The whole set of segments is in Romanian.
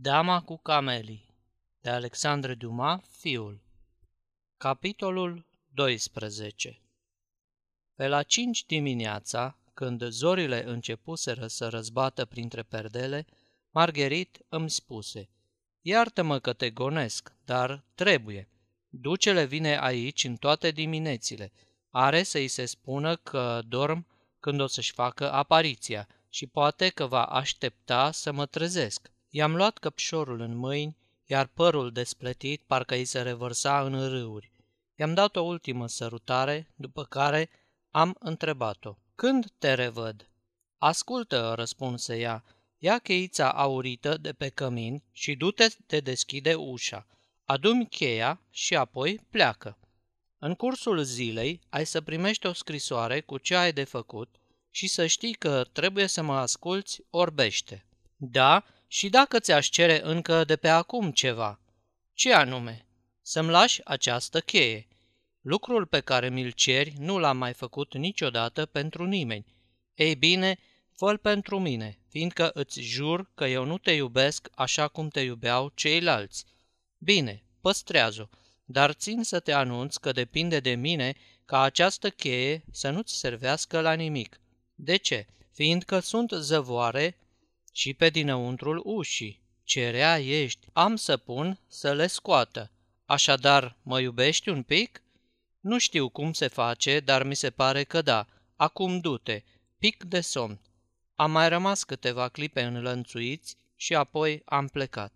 Dama cu camelii de Alexandre Dumas, fiul Capitolul 12 Pe la cinci dimineața, când zorile începuseră să răzbată printre perdele, Margherit îmi spuse, Iartă-mă că te gonesc, dar trebuie. Ducele vine aici în toate diminețile. Are să-i se spună că dorm când o să-și facă apariția și poate că va aștepta să mă trezesc. I-am luat căpșorul în mâini, iar părul despletit parcă îi se revărsa în râuri. I-am dat o ultimă sărutare, după care am întrebat-o. Când te revăd? Ascultă, răspunse ea, ia cheița aurită de pe cămin și du-te te deschide ușa. Adumi cheia și apoi pleacă. În cursul zilei ai să primești o scrisoare cu ce ai de făcut și să știi că trebuie să mă asculți orbește. Da, și dacă ți-aș cere încă de pe acum ceva. Ce anume? Să-mi lași această cheie. Lucrul pe care mi-l ceri nu l-am mai făcut niciodată pentru nimeni. Ei bine, fă pentru mine, fiindcă îți jur că eu nu te iubesc așa cum te iubeau ceilalți. Bine, păstrează-o, dar țin să te anunț că depinde de mine ca această cheie să nu-ți servească la nimic. De ce? Fiindcă sunt zăvoare și pe dinăuntrul ușii. Ce rea ești, am să pun să le scoată. Așadar, mă iubești un pic? Nu știu cum se face, dar mi se pare că da. Acum du-te, pic de somn. Am mai rămas câteva clipe înlănțuiți și apoi am plecat.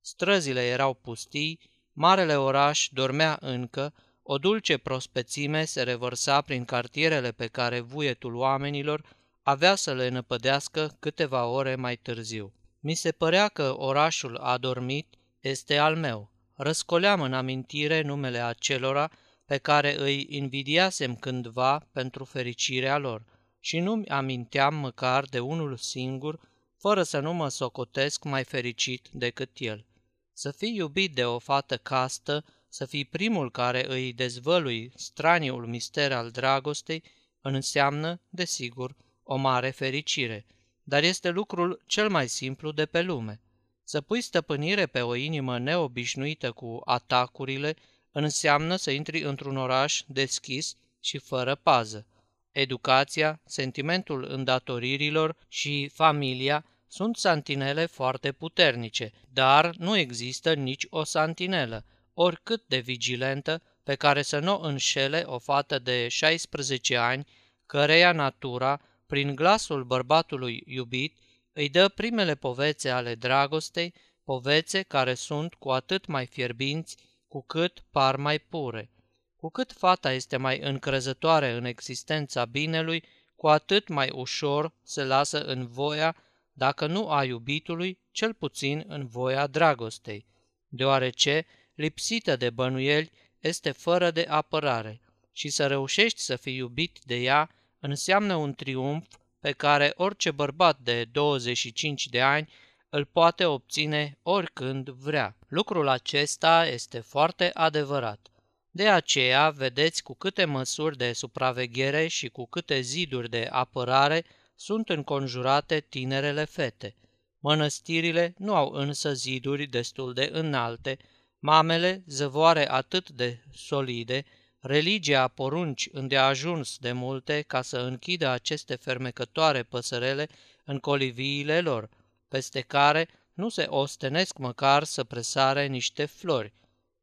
Străzile erau pustii, marele oraș dormea încă, o dulce prospețime se revărsa prin cartierele pe care vuietul oamenilor avea să le năpădească câteva ore mai târziu. Mi se părea că orașul adormit este al meu. Răscoleam în amintire numele acelora pe care îi invidiasem cândva pentru fericirea lor și nu-mi aminteam măcar de unul singur, fără să nu mă socotesc mai fericit decât el. Să fii iubit de o fată castă, să fii primul care îi dezvălui straniul mister al dragostei, înseamnă, desigur, o mare fericire, dar este lucrul cel mai simplu de pe lume. Să pui stăpânire pe o inimă neobișnuită cu atacurile înseamnă să intri într-un oraș deschis și fără pază. Educația, sentimentul îndatoririlor și familia sunt santinele foarte puternice, dar nu există nici o santinelă, oricât de vigilentă, pe care să nu înșele o fată de 16 ani, căreia natura prin glasul bărbatului iubit, îi dă primele povețe ale dragostei, povețe care sunt cu atât mai fierbinți cu cât par mai pure. Cu cât fata este mai încrezătoare în existența binelui, cu atât mai ușor se lasă în voia, dacă nu a iubitului, cel puțin în voia dragostei, deoarece, lipsită de bănuieli, este fără de apărare și să reușești să fii iubit de ea înseamnă un triumf pe care orice bărbat de 25 de ani îl poate obține oricând vrea. Lucrul acesta este foarte adevărat. De aceea, vedeți cu câte măsuri de supraveghere și cu câte ziduri de apărare sunt înconjurate tinerele fete. Mănăstirile nu au însă ziduri destul de înalte, mamele zăvoare atât de solide, Religia a porunci îndeajuns de multe ca să închidă aceste fermecătoare păsărele în coliviile lor, peste care nu se ostenesc măcar să presare niște flori.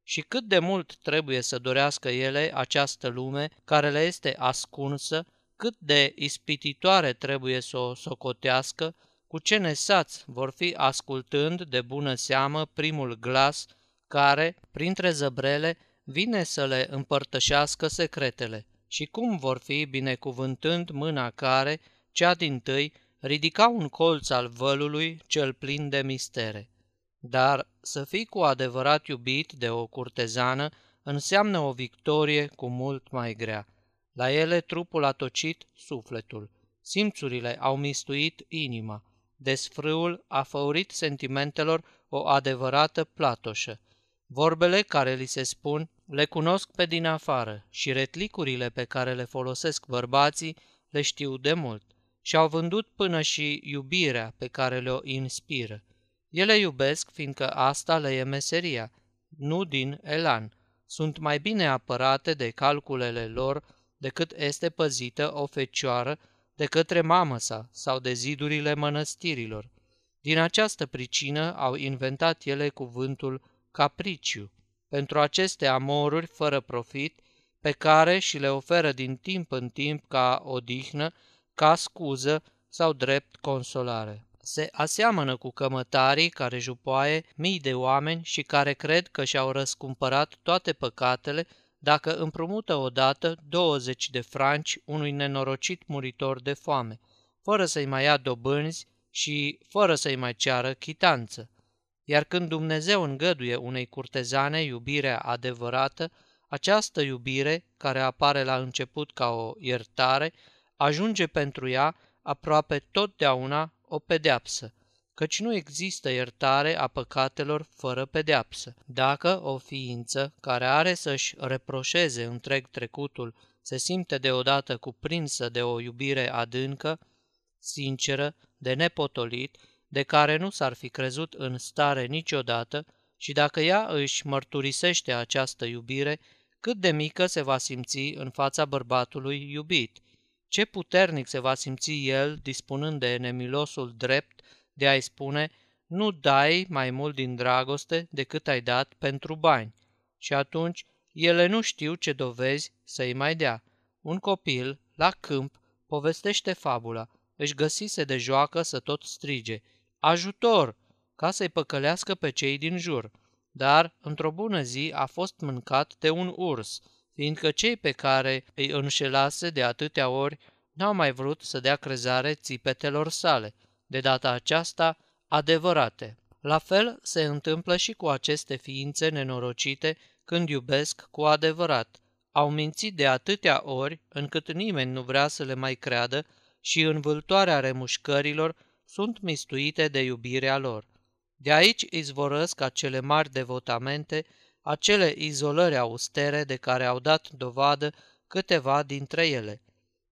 Și cât de mult trebuie să dorească ele această lume care le este ascunsă, cât de ispititoare trebuie să o socotească, cu ce nesați vor fi ascultând de bună seamă primul glas care, printre zăbrele, vine să le împărtășească secretele și cum vor fi binecuvântând mâna care, cea din tâi, ridica un colț al vălului cel plin de mistere. Dar să fii cu adevărat iubit de o curtezană înseamnă o victorie cu mult mai grea. La ele trupul a tocit sufletul, simțurile au mistuit inima, desfrâul a făurit sentimentelor o adevărată platoșă. Vorbele care li se spun le cunosc pe din afară și retlicurile pe care le folosesc bărbații le știu de mult și au vândut până și iubirea pe care le-o inspiră. Ele iubesc fiindcă asta le e meseria, nu din elan. Sunt mai bine apărate de calculele lor decât este păzită o fecioară de către mamă sa sau de zidurile mănăstirilor. Din această pricină au inventat ele cuvântul capriciu pentru aceste amoruri fără profit pe care și le oferă din timp în timp ca odihnă, ca scuză sau drept consolare. Se aseamănă cu cămătarii care jupoaie mii de oameni și care cred că și-au răscumpărat toate păcatele dacă împrumută odată 20 de franci unui nenorocit muritor de foame, fără să-i mai ia dobânzi și fără să-i mai ceară chitanță. Iar când Dumnezeu îngăduie unei curtezane iubirea adevărată, această iubire, care apare la început ca o iertare, ajunge pentru ea aproape totdeauna o pedeapsă, căci nu există iertare a păcatelor fără pedeapsă. Dacă o ființă care are să-și reproșeze întreg trecutul se simte deodată cuprinsă de o iubire adâncă, sinceră, de nepotolit, de care nu s-ar fi crezut în stare niciodată, și dacă ea își mărturisește această iubire, cât de mică se va simți în fața bărbatului iubit, ce puternic se va simți el dispunând de nemilosul drept de a-i spune nu dai mai mult din dragoste decât ai dat pentru bani. Și atunci ele nu știu ce dovezi să-i mai dea. Un copil, la câmp, povestește fabula, își găsise de joacă să tot strige, ajutor, ca să-i păcălească pe cei din jur. Dar, într-o bună zi, a fost mâncat de un urs, fiindcă cei pe care îi înșelase de atâtea ori n-au mai vrut să dea crezare țipetelor sale, de data aceasta adevărate. La fel se întâmplă și cu aceste ființe nenorocite când iubesc cu adevărat. Au mințit de atâtea ori încât nimeni nu vrea să le mai creadă și în vâltoarea remușcărilor sunt mistuite de iubirea lor. De aici izvorăsc acele mari devotamente, acele izolări austere de care au dat dovadă câteva dintre ele.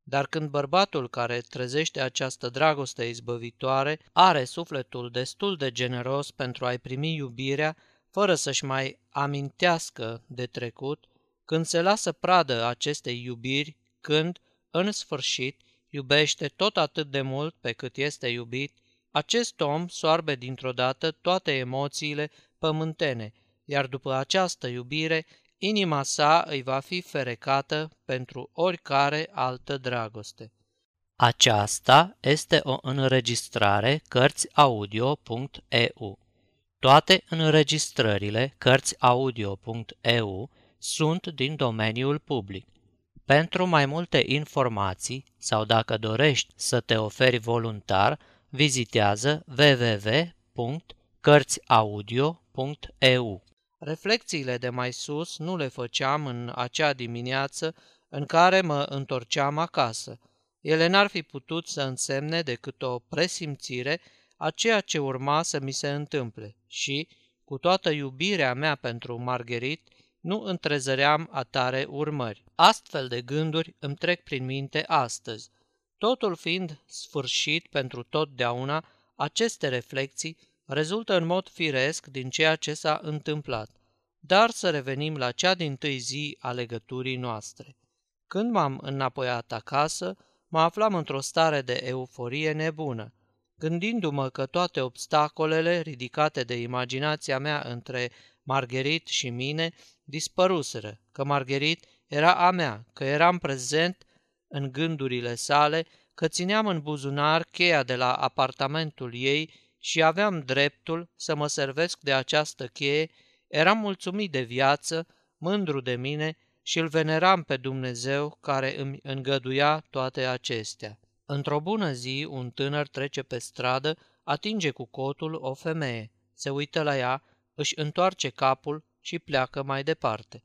Dar când bărbatul care trezește această dragoste izbăvitoare are sufletul destul de generos pentru a-i primi iubirea, fără să-și mai amintească de trecut, când se lasă pradă acestei iubiri, când, în sfârșit, iubește tot atât de mult pe cât este iubit, acest om soarbe dintr-o dată toate emoțiile pământene, iar după această iubire, inima sa îi va fi ferecată pentru oricare altă dragoste. Aceasta este o înregistrare Cărțiaudio.eu. Toate înregistrările Cărțiaudio.eu sunt din domeniul public. Pentru mai multe informații sau dacă dorești să te oferi voluntar, vizitează www.cărțiaudio.eu. Reflecțiile de mai sus nu le făceam în acea dimineață în care mă întorceam acasă. Ele n-ar fi putut să însemne decât o presimțire a ceea ce urma să mi se întâmple și, cu toată iubirea mea pentru Margherit, nu întrezăream atare urmări. Astfel de gânduri îmi trec prin minte astăzi. Totul fiind sfârșit pentru totdeauna, aceste reflexii rezultă în mod firesc din ceea ce s-a întâmplat. Dar să revenim la cea din tâi zi a legăturii noastre. Când m-am înapoiat acasă, mă aflam într-o stare de euforie nebună, gândindu-mă că toate obstacolele ridicate de imaginația mea între Margherit și mine dispăruseră, că Margherit era a mea, că eram prezent în gândurile sale, că țineam în buzunar cheia de la apartamentul ei și aveam dreptul să mă servesc de această cheie, eram mulțumit de viață, mândru de mine și îl veneram pe Dumnezeu care îmi îngăduia toate acestea. Într-o bună zi, un tânăr trece pe stradă, atinge cu cotul o femeie, se uită la ea, își întoarce capul și pleacă mai departe.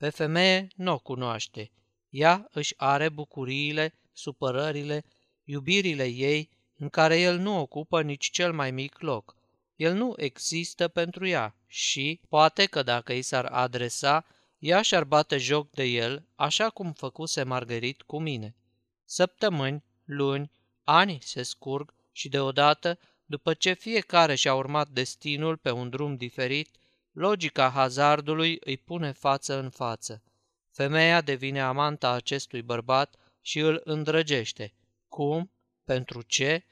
Pe femeie nu o cunoaște. Ea își are bucuriile, supărările, iubirile ei, în care el nu ocupă nici cel mai mic loc. El nu există pentru ea și, poate că dacă i s-ar adresa, ea și-ar bate joc de el, așa cum făcuse Margarit cu mine. Săptămâni, luni, ani se scurg și deodată după ce fiecare și-a urmat destinul pe un drum diferit, logica hazardului îi pune față în față. Femeia devine amanta acestui bărbat și îl îndrăgește. Cum? Pentru ce?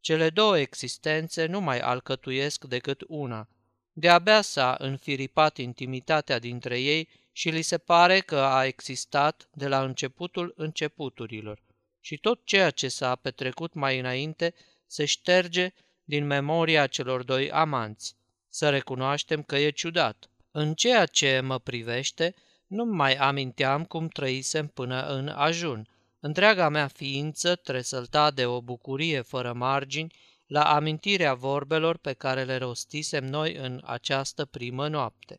Cele două existențe nu mai alcătuiesc decât una. De-abia s-a înfiripat intimitatea dintre ei și li se pare că a existat de la începutul începuturilor. Și tot ceea ce s-a petrecut mai înainte se șterge din memoria celor doi amanți. Să recunoaștem că e ciudat. În ceea ce mă privește, nu mai aminteam cum trăisem până în ajun. Întreaga mea ființă tresălta de o bucurie fără margini la amintirea vorbelor pe care le rostisem noi în această primă noapte.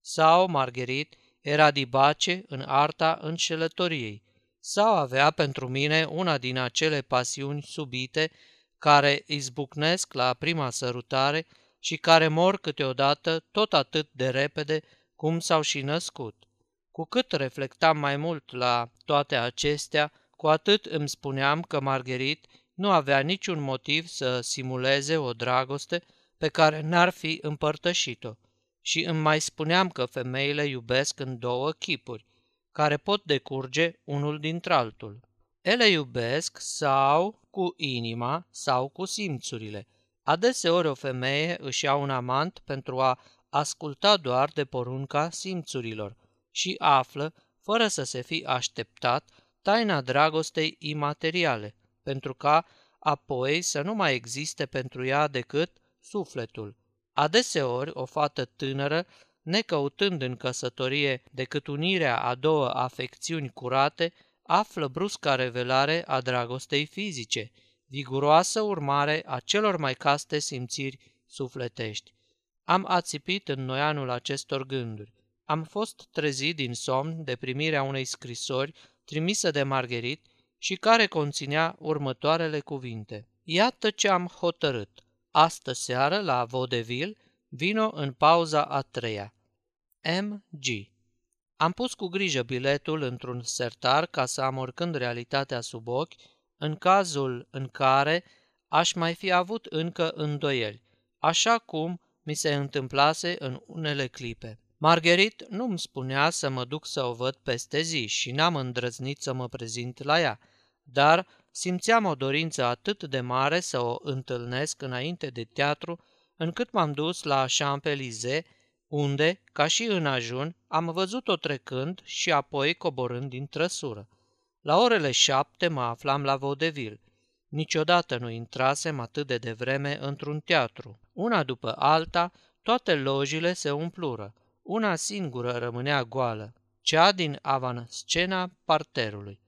Sau Margherit era dibace în arta înșelătoriei, sau avea pentru mine una din acele pasiuni subite care izbucnesc la prima sărutare și care mor câteodată tot atât de repede cum s-au și născut. Cu cât reflectam mai mult la toate acestea, cu atât îmi spuneam că Margherit nu avea niciun motiv să simuleze o dragoste pe care n-ar fi împărtășit-o. Și îmi mai spuneam că femeile iubesc în două chipuri, care pot decurge unul dintre altul. Ele iubesc sau cu inima sau cu simțurile. Adeseori o femeie își ia un amant pentru a asculta doar de porunca simțurilor și află, fără să se fi așteptat, taina dragostei imateriale, pentru ca apoi să nu mai existe pentru ea decât sufletul. Adeseori o fată tânără, necăutând în căsătorie decât unirea a două afecțiuni curate, află brusca revelare a dragostei fizice, viguroasă urmare a celor mai caste simțiri sufletești. Am ațipit în noi anul acestor gânduri. Am fost trezit din somn de primirea unei scrisori trimisă de Margherit și care conținea următoarele cuvinte. Iată ce am hotărât. Astă seară, la Vaudeville, vino în pauza a treia. M.G. Am pus cu grijă biletul într-un sertar ca să am oricând realitatea sub ochi, în cazul în care aș mai fi avut încă îndoieli, așa cum mi se întâmplase în unele clipe. Margherit nu-mi spunea să mă duc să o văd peste zi și n-am îndrăznit să mă prezint la ea, dar simțeam o dorință atât de mare să o întâlnesc înainte de teatru, încât m-am dus la Champs-Élysées, unde, ca și în ajun, am văzut-o trecând și apoi coborând din trăsură. La orele șapte mă aflam la Vaudeville. Niciodată nu intrasem atât de devreme într-un teatru. Una după alta, toate lojile se umplură. Una singură rămânea goală, cea din avanscena parterului.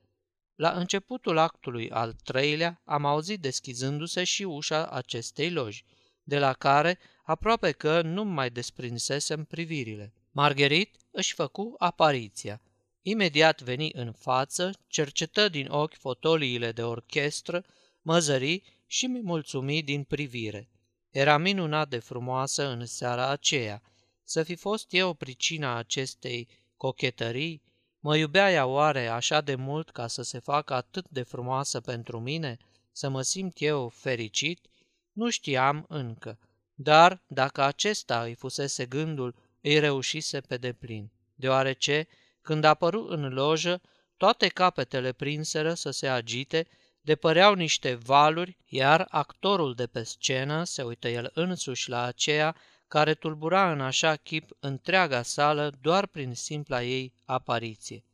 La începutul actului al treilea am auzit deschizându-se și ușa acestei loji, de la care aproape că nu mai desprinsesem privirile. Margherit își făcu apariția. Imediat veni în față, cercetă din ochi fotoliile de orchestră, măzării și mi mulțumi din privire. Era minunat de frumoasă în seara aceea. Să fi fost eu pricina acestei cochetării? Mă iubea ea oare așa de mult ca să se facă atât de frumoasă pentru mine, să mă simt eu fericit? Nu știam încă, dar dacă acesta îi fusese gândul, îi reușise pe deplin, deoarece, când apăru în lojă, toate capetele prinseră să se agite, depăreau niște valuri, iar actorul de pe scenă se uită el însuși la aceea care tulbura în așa chip întreaga sală doar prin simpla ei apariție.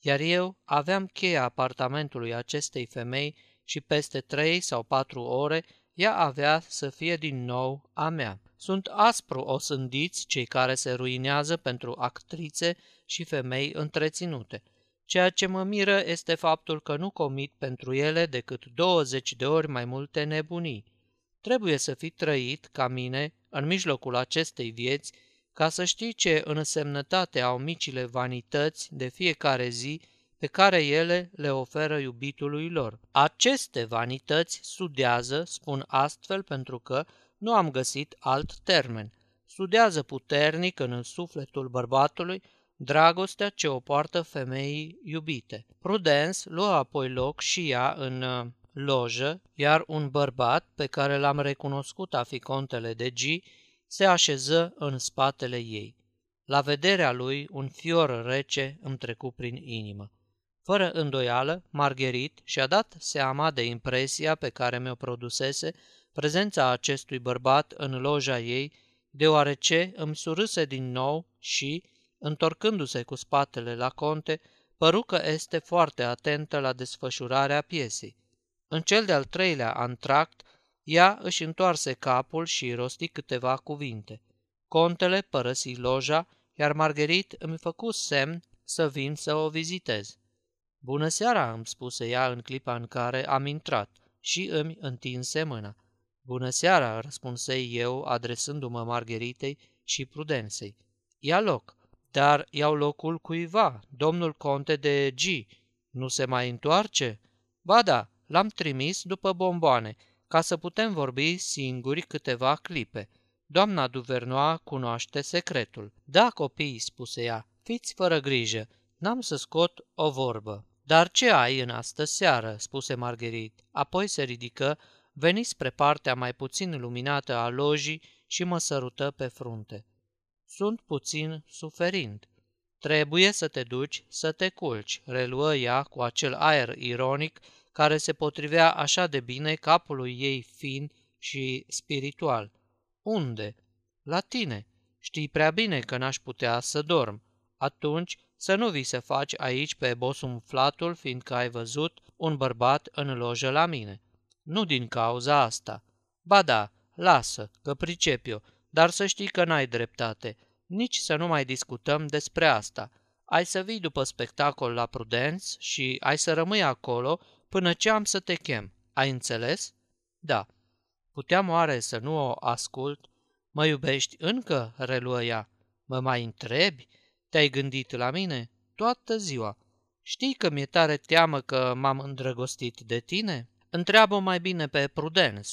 Iar eu aveam cheia apartamentului acestei femei și peste trei sau patru ore ea avea să fie din nou a mea. Sunt aspru osândiți cei care se ruinează pentru actrițe și femei întreținute. Ceea ce mă miră este faptul că nu comit pentru ele decât 20 de ori mai multe nebunii. Trebuie să fi trăit, ca mine, în mijlocul acestei vieți, ca să știi ce însemnătate au micile vanități de fiecare zi pe care ele le oferă iubitului lor. Aceste vanități sudează, spun astfel pentru că nu am găsit alt termen. Sudează puternic în sufletul bărbatului dragostea ce o poartă femeii iubite. Prudence luă apoi loc și ea în uh, lojă, iar un bărbat pe care l-am recunoscut a fi contele de G se așeză în spatele ei. La vederea lui, un fior rece îmi trecu prin inimă. Fără îndoială, Margherit și-a dat seama de impresia pe care mi-o produsese prezența acestui bărbat în loja ei, deoarece îmi surâse din nou și, întorcându-se cu spatele la conte, păru că este foarte atentă la desfășurarea piesei. În cel de-al treilea antract, ea își întoarse capul și rosti câteva cuvinte. Contele părăsi loja, iar Margherit îmi făcu semn să vin să o vizitez. Bună seara, îmi spuse ea în clipa în care am intrat și îmi întinse mâna. Bună seara, răspunsei eu, adresându-mă Margheritei și Prudensei. Ia loc, dar iau locul cuiva, domnul conte de G. Nu se mai întoarce? Ba da, l-am trimis după bomboane, ca să putem vorbi singuri câteva clipe. Doamna Duvernoa cunoaște secretul. Da, copii, spuse ea, fiți fără grijă, n-am să scot o vorbă. Dar ce ai în astă seară?" spuse Margherit. Apoi se ridică, veni spre partea mai puțin luminată a lojii și mă sărută pe frunte. Sunt puțin suferind. Trebuie să te duci să te culci, reluă ea cu acel aer ironic care se potrivea așa de bine capului ei fin și spiritual. Unde? La tine. Știi prea bine că n-aș putea să dorm. Atunci să nu vii să faci aici pe bosumflatul, fiindcă ai văzut un bărbat în lojă la mine. Nu din cauza asta. Ba da, lasă, că pricep eu, dar să știi că n-ai dreptate. Nici să nu mai discutăm despre asta. Ai să vii după spectacol la Prudence și ai să rămâi acolo până ce am să te chem. Ai înțeles? Da. Puteam oare să nu o ascult? Mă iubești încă? reluă ea. Mă mai întrebi? Te-ai gândit la mine? Toată ziua. Știi că mi-e tare teamă că m-am îndrăgostit de tine? Întreabă mai bine pe Prudence.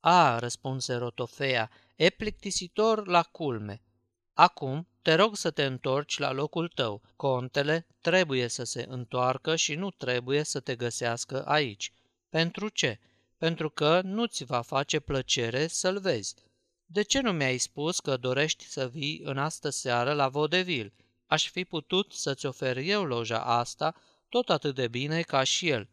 A, răspunse Rotofea, e plictisitor la culme. Acum te rog să te întorci la locul tău. Contele trebuie să se întoarcă și nu trebuie să te găsească aici. Pentru ce? Pentru că nu-ți va face plăcere să-l vezi. De ce nu mi-ai spus că dorești să vii în astă seară la vodevil? Aș fi putut să-ți ofer eu loja asta tot atât de bine ca și el.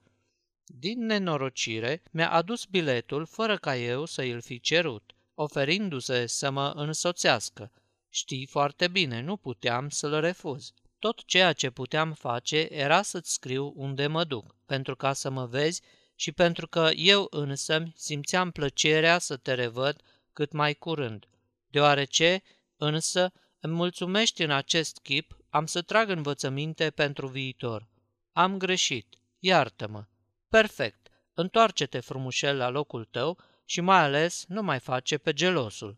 Din nenorocire, mi-a adus biletul fără ca eu să îl fi cerut, oferindu-se să mă însoțească. Știi foarte bine, nu puteam să-l refuz. Tot ceea ce puteam face era să-ți scriu unde mă duc, pentru ca să mă vezi și pentru că eu însă simțeam plăcerea să te revăd cât mai curând, deoarece, însă, îmi mulțumești în acest chip, am să trag învățăminte pentru viitor. Am greșit, iartă-mă. Perfect, întoarce-te frumușel la locul tău și mai ales nu mai face pe gelosul.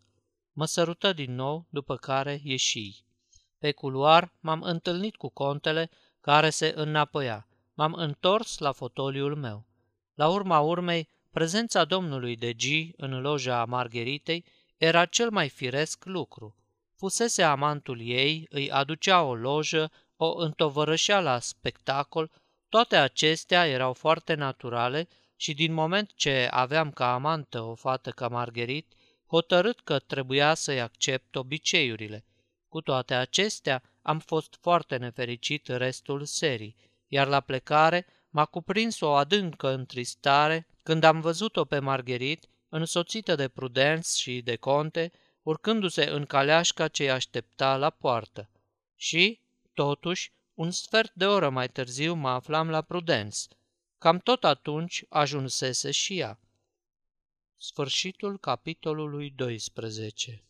Mă sărută din nou, după care ieși. Pe culoar m-am întâlnit cu contele, care se înapoia. M-am întors la fotoliul meu. La urma urmei, prezența domnului de G în loja Margheritei era cel mai firesc lucru. Fusese amantul ei, îi aducea o lojă, o întovărășea la spectacol, toate acestea erau foarte naturale și din moment ce aveam ca amantă o fată ca Margherit, hotărât că trebuia să-i accept obiceiurile. Cu toate acestea, am fost foarte nefericit restul serii, iar la plecare m-a cuprins o adâncă întristare când am văzut-o pe Margherit, însoțită de Prudence și de Conte, urcându-se în caleașca ce îi aștepta la poartă. Și, totuși, un sfert de oră mai târziu mă aflam la Prudence. Cam tot atunci ajunsese și ea. Sfârșitul capitolului 12